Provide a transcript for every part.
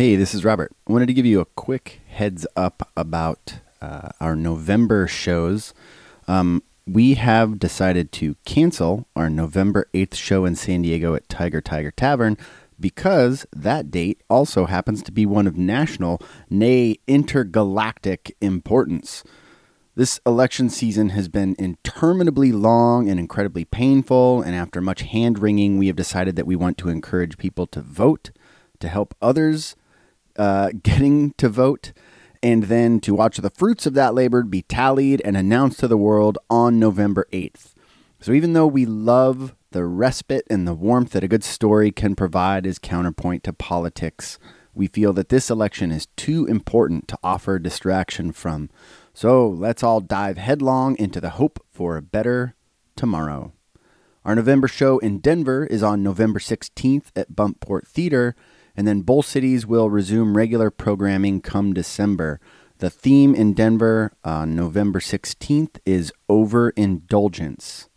Hey, this is Robert. I wanted to give you a quick heads up about uh, our November shows. Um, we have decided to cancel our November 8th show in San Diego at Tiger Tiger Tavern because that date also happens to be one of national, nay, intergalactic importance. This election season has been interminably long and incredibly painful, and after much hand wringing, we have decided that we want to encourage people to vote, to help others uh, getting to vote, and then to watch the fruits of that labor be tallied and announced to the world on November 8th. So, even though we love the respite and the warmth that a good story can provide as counterpoint to politics, we feel that this election is too important to offer distraction from. So, let's all dive headlong into the hope for a better tomorrow. Our November show in Denver is on November 16th at Buntport Theater and then both cities will resume regular programming come December. The theme in Denver on November 16th is overindulgence.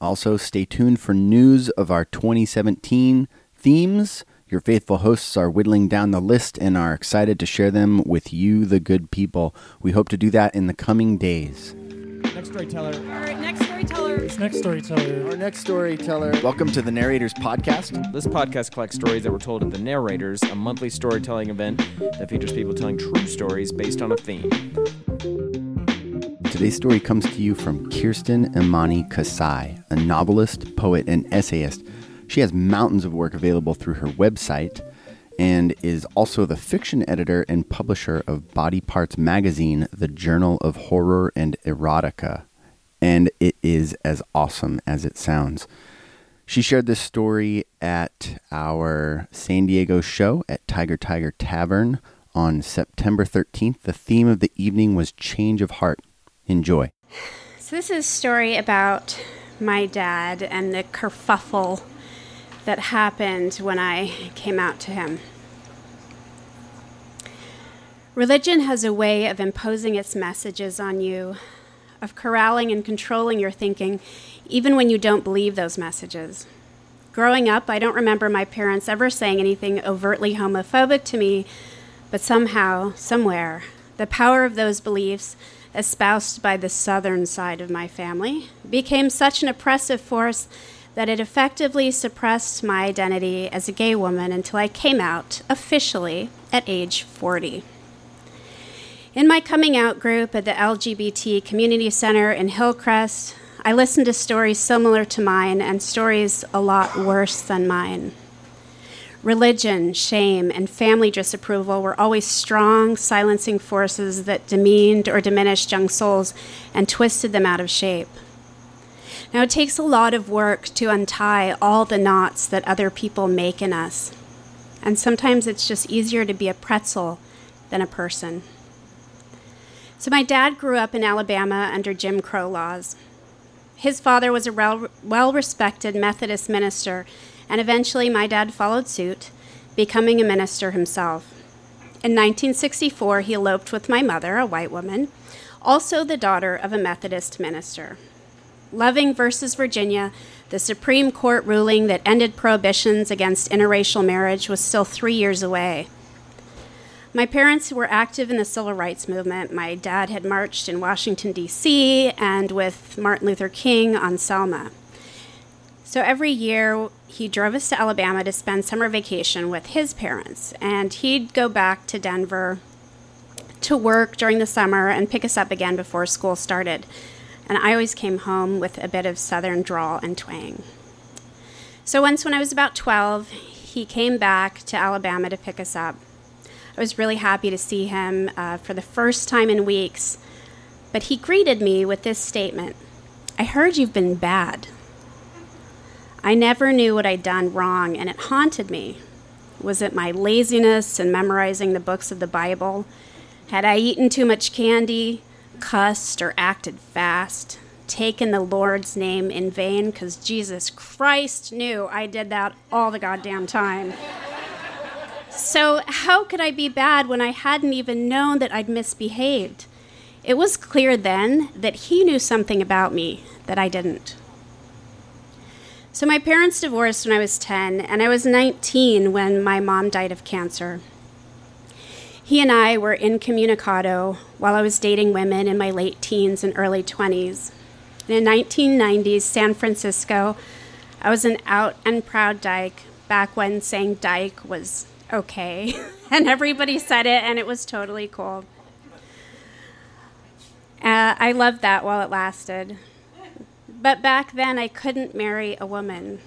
Also, stay tuned for news of our 2017 themes. Your faithful hosts are whittling down the list and are excited to share them with you, the good people. We hope to do that in the coming days. Next storyteller. All right, next storyteller. This next storyteller. Our next storyteller. Welcome to the Narrators Podcast. This podcast collects stories that were told at the Narrators, a monthly storytelling event that features people telling true stories based on a theme. Today's story comes to you from Kirsten Imani Kasai, a novelist, poet, and essayist. She has mountains of work available through her website and is also the fiction editor and publisher of Body Parts magazine, the Journal of Horror and Erotica. And it is as awesome as it sounds. She shared this story at our San Diego show at Tiger Tiger Tavern on September 13th. The theme of the evening was Change of Heart. Enjoy. So, this is a story about my dad and the kerfuffle that happened when I came out to him. Religion has a way of imposing its messages on you, of corralling and controlling your thinking, even when you don't believe those messages. Growing up, I don't remember my parents ever saying anything overtly homophobic to me, but somehow, somewhere, the power of those beliefs, espoused by the southern side of my family, became such an oppressive force that it effectively suppressed my identity as a gay woman until I came out officially at age 40. In my coming out group at the LGBT Community Center in Hillcrest, I listened to stories similar to mine and stories a lot worse than mine. Religion, shame, and family disapproval were always strong, silencing forces that demeaned or diminished young souls and twisted them out of shape. Now, it takes a lot of work to untie all the knots that other people make in us. And sometimes it's just easier to be a pretzel than a person. So, my dad grew up in Alabama under Jim Crow laws. His father was a well respected Methodist minister, and eventually my dad followed suit, becoming a minister himself. In 1964, he eloped with my mother, a white woman, also the daughter of a Methodist minister. Loving versus Virginia, the Supreme Court ruling that ended prohibitions against interracial marriage was still three years away. My parents were active in the civil rights movement. My dad had marched in Washington, D.C., and with Martin Luther King on Selma. So every year, he drove us to Alabama to spend summer vacation with his parents, and he'd go back to Denver to work during the summer and pick us up again before school started and I always came home with a bit of southern drawl and twang. So once, when I was about 12, he came back to Alabama to pick us up. I was really happy to see him uh, for the first time in weeks, but he greeted me with this statement I heard you've been bad. I never knew what I'd done wrong, and it haunted me. Was it my laziness in memorizing the books of the Bible? Had I eaten too much candy? cussed or acted fast, taken the Lord's name in vain, because Jesus Christ knew I did that all the goddamn time. So, how could I be bad when I hadn't even known that I'd misbehaved? It was clear then that he knew something about me that I didn't. So, my parents divorced when I was 10, and I was 19 when my mom died of cancer. He and I were incommunicado while I was dating women in my late teens and early 20s. in 1990s San Francisco, I was an out and proud dyke back when saying dyke was okay. and everybody said it, and it was totally cool. Uh, I loved that while it lasted. But back then, I couldn't marry a woman.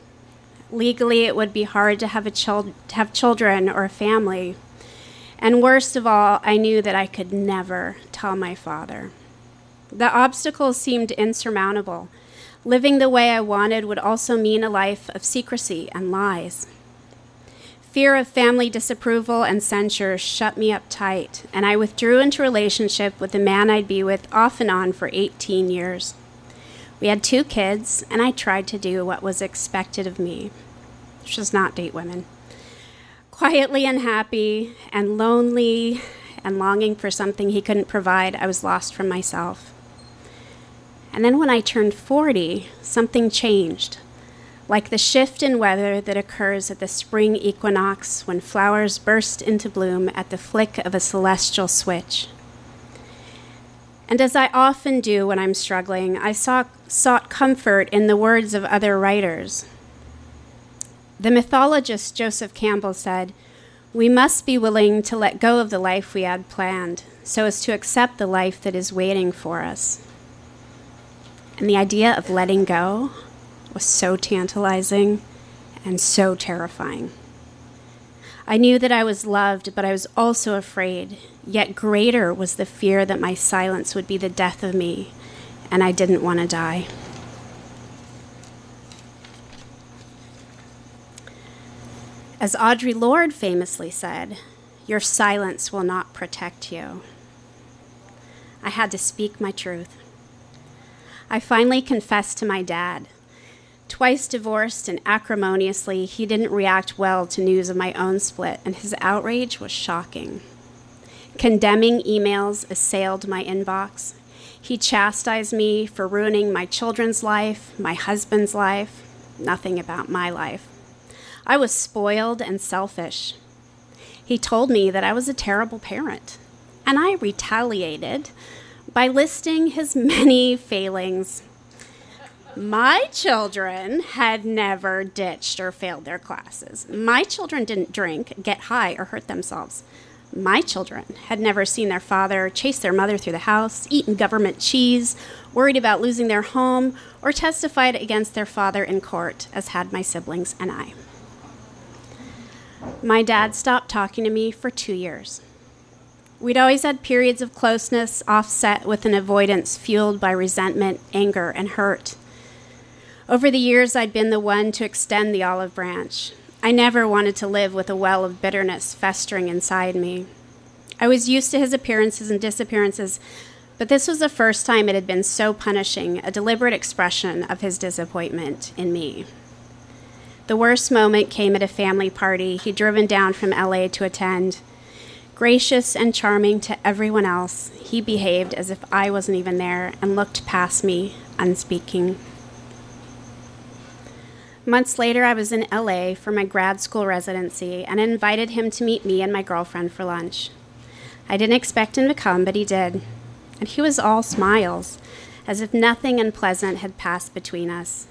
Legally, it would be hard to have, a chil- to have children or a family. And worst of all, I knew that I could never tell my father. The obstacles seemed insurmountable. Living the way I wanted would also mean a life of secrecy and lies. Fear of family disapproval and censure shut me up tight, and I withdrew into relationship with the man I'd be with off and on for 18 years. We had two kids, and I tried to do what was expected of me, which was not date women. Quietly unhappy and lonely and longing for something he couldn't provide, I was lost from myself. And then when I turned 40, something changed like the shift in weather that occurs at the spring equinox when flowers burst into bloom at the flick of a celestial switch. And as I often do when I'm struggling, I saw, sought comfort in the words of other writers. The mythologist Joseph Campbell said, We must be willing to let go of the life we had planned so as to accept the life that is waiting for us. And the idea of letting go was so tantalizing and so terrifying. I knew that I was loved, but I was also afraid. Yet greater was the fear that my silence would be the death of me, and I didn't want to die. As Audre Lorde famously said, your silence will not protect you. I had to speak my truth. I finally confessed to my dad Twice divorced and acrimoniously, he didn't react well to news of my own split, and his outrage was shocking. Condemning emails assailed my inbox. He chastised me for ruining my children's life, my husband's life, nothing about my life. I was spoiled and selfish. He told me that I was a terrible parent, and I retaliated by listing his many failings my children had never ditched or failed their classes. My children didn't drink, get high, or hurt themselves. My children had never seen their father chase their mother through the house, eaten government cheese, worried about losing their home, or testified against their father in court, as had my siblings and I. My dad stopped talking to me for two years. We'd always had periods of closeness offset with an avoidance fueled by resentment, anger, and hurt. Over the years, I'd been the one to extend the olive branch. I never wanted to live with a well of bitterness festering inside me. I was used to his appearances and disappearances, but this was the first time it had been so punishing, a deliberate expression of his disappointment in me. The worst moment came at a family party he'd driven down from LA to attend. Gracious and charming to everyone else, he behaved as if I wasn't even there and looked past me, unspeaking. Months later, I was in LA for my grad school residency and invited him to meet me and my girlfriend for lunch. I didn't expect him to come, but he did. And he was all smiles, as if nothing unpleasant had passed between us.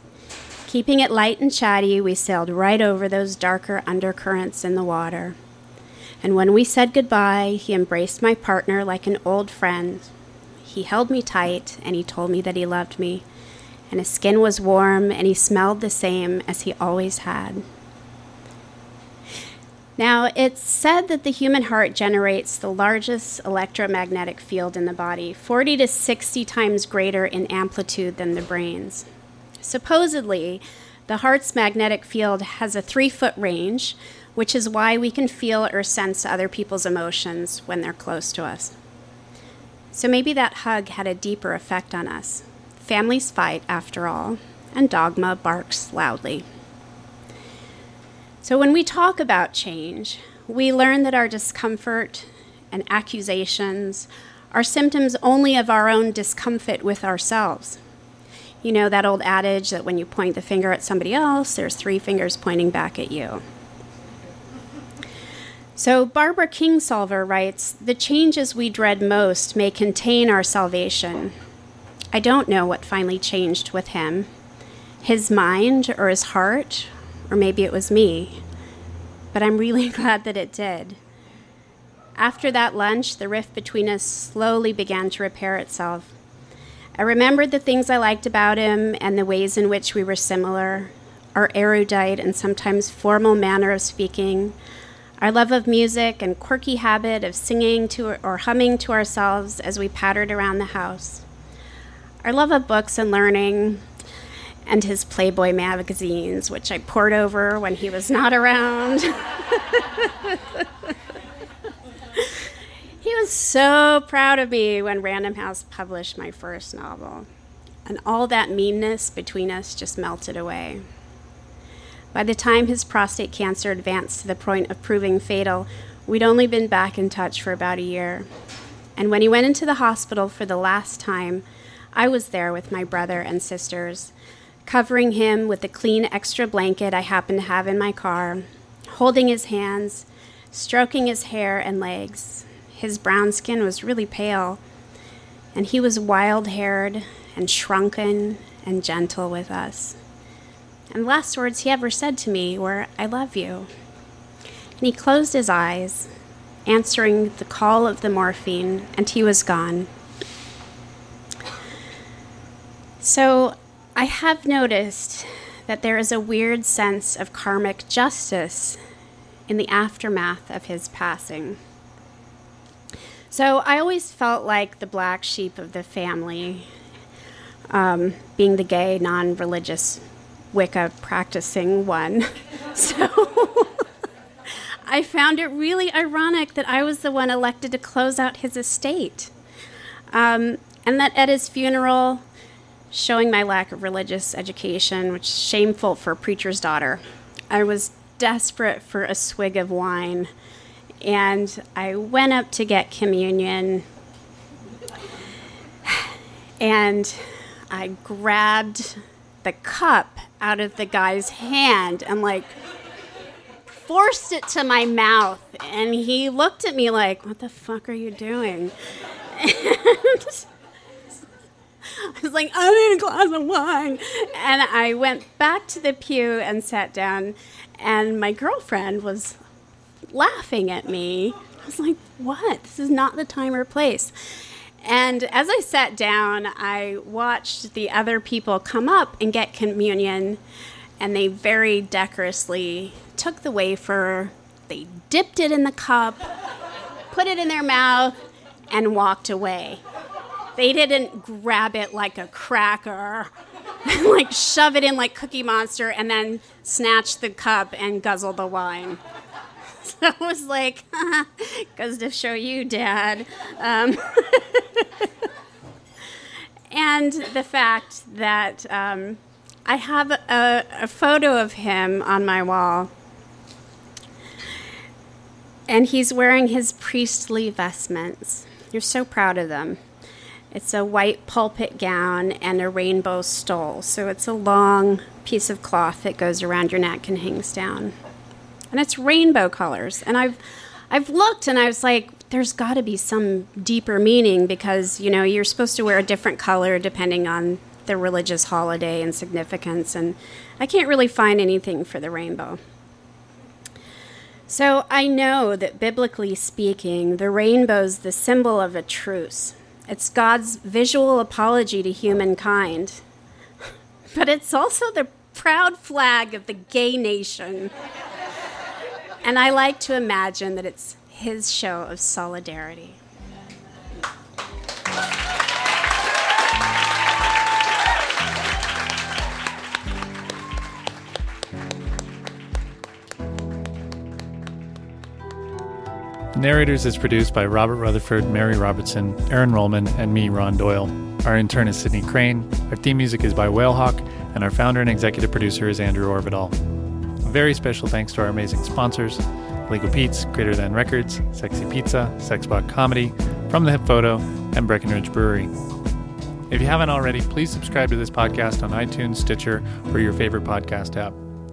Keeping it light and chatty, we sailed right over those darker undercurrents in the water. And when we said goodbye, he embraced my partner like an old friend. He held me tight and he told me that he loved me and his skin was warm, and he smelled the same as he always had. Now, it's said that the human heart generates the largest electromagnetic field in the body, 40 to 60 times greater in amplitude than the brain's. Supposedly, the heart's magnetic field has a three foot range, which is why we can feel or sense other people's emotions when they're close to us. So maybe that hug had a deeper effect on us. Families fight, after all, and dogma barks loudly. So, when we talk about change, we learn that our discomfort and accusations are symptoms only of our own discomfort with ourselves. You know that old adage that when you point the finger at somebody else, there's three fingers pointing back at you. So, Barbara Kingsolver writes The changes we dread most may contain our salvation. I don't know what finally changed with him his mind or his heart, or maybe it was me. But I'm really glad that it did. After that lunch, the rift between us slowly began to repair itself. I remembered the things I liked about him and the ways in which we were similar our erudite and sometimes formal manner of speaking, our love of music and quirky habit of singing to or humming to ourselves as we pattered around the house, our love of books and learning, and his Playboy magazines, which I pored over when he was not around. he was so proud of me when Random House published my first novel, and all that meanness between us just melted away. By the time his prostate cancer advanced to the point of proving fatal, we'd only been back in touch for about a year. And when he went into the hospital for the last time, I was there with my brother and sisters, covering him with the clean extra blanket I happened to have in my car, holding his hands, stroking his hair and legs. His brown skin was really pale, and he was wild haired and shrunken and gentle with us. And the last words he ever said to me were, I love you. And he closed his eyes, answering the call of the morphine, and he was gone. So I have noticed that there is a weird sense of karmic justice in the aftermath of his passing. So I always felt like the black sheep of the family, um, being the gay, non religious Wicca practicing one. so I found it really ironic that I was the one elected to close out his estate. Um, and that at his funeral, showing my lack of religious education, which is shameful for a preacher's daughter, I was desperate for a swig of wine. And I went up to get communion. And I grabbed the cup out of the guy's hand and like forced it to my mouth. And he looked at me like, What the fuck are you doing? And I was like, I need a glass of wine. And I went back to the pew and sat down. And my girlfriend was laughing at me. I was like, What? This is not the time or place. And as I sat down, I watched the other people come up and get communion, and they very decorously took the wafer, they dipped it in the cup, put it in their mouth, and walked away. They didn't grab it like a cracker, like shove it in like Cookie Monster, and then snatch the cup and guzzle the wine. So I was like, goes to show you, Dad. Um, and the fact that um, I have a, a photo of him on my wall, and he's wearing his priestly vestments. You're so proud of them. It's a white pulpit gown and a rainbow stole. So it's a long piece of cloth that goes around your neck and hangs down. And it's rainbow colors. And I've I've looked and I was like, there's got to be some deeper meaning because, you know, you're supposed to wear a different color depending on the religious holiday and significance. And I can't really find anything for the rainbow. So I know that biblically speaking, the rainbow's the symbol of a truce. It's God's visual apology to humankind. But it's also the proud flag of the gay nation. And I like to imagine that it's his show of solidarity. Narrators is produced by Robert Rutherford, Mary Robertson, Aaron Rollman, and me, Ron Doyle. Our intern is Sydney Crane. Our theme music is by Whalehawk, and our founder and executive producer is Andrew Orvedahl. A very special thanks to our amazing sponsors Legal Pete's, Greater Than Records, Sexy Pizza, Sexbot Comedy, From the Hip Photo, and Breckenridge Brewery. If you haven't already, please subscribe to this podcast on iTunes, Stitcher, or your favorite podcast app.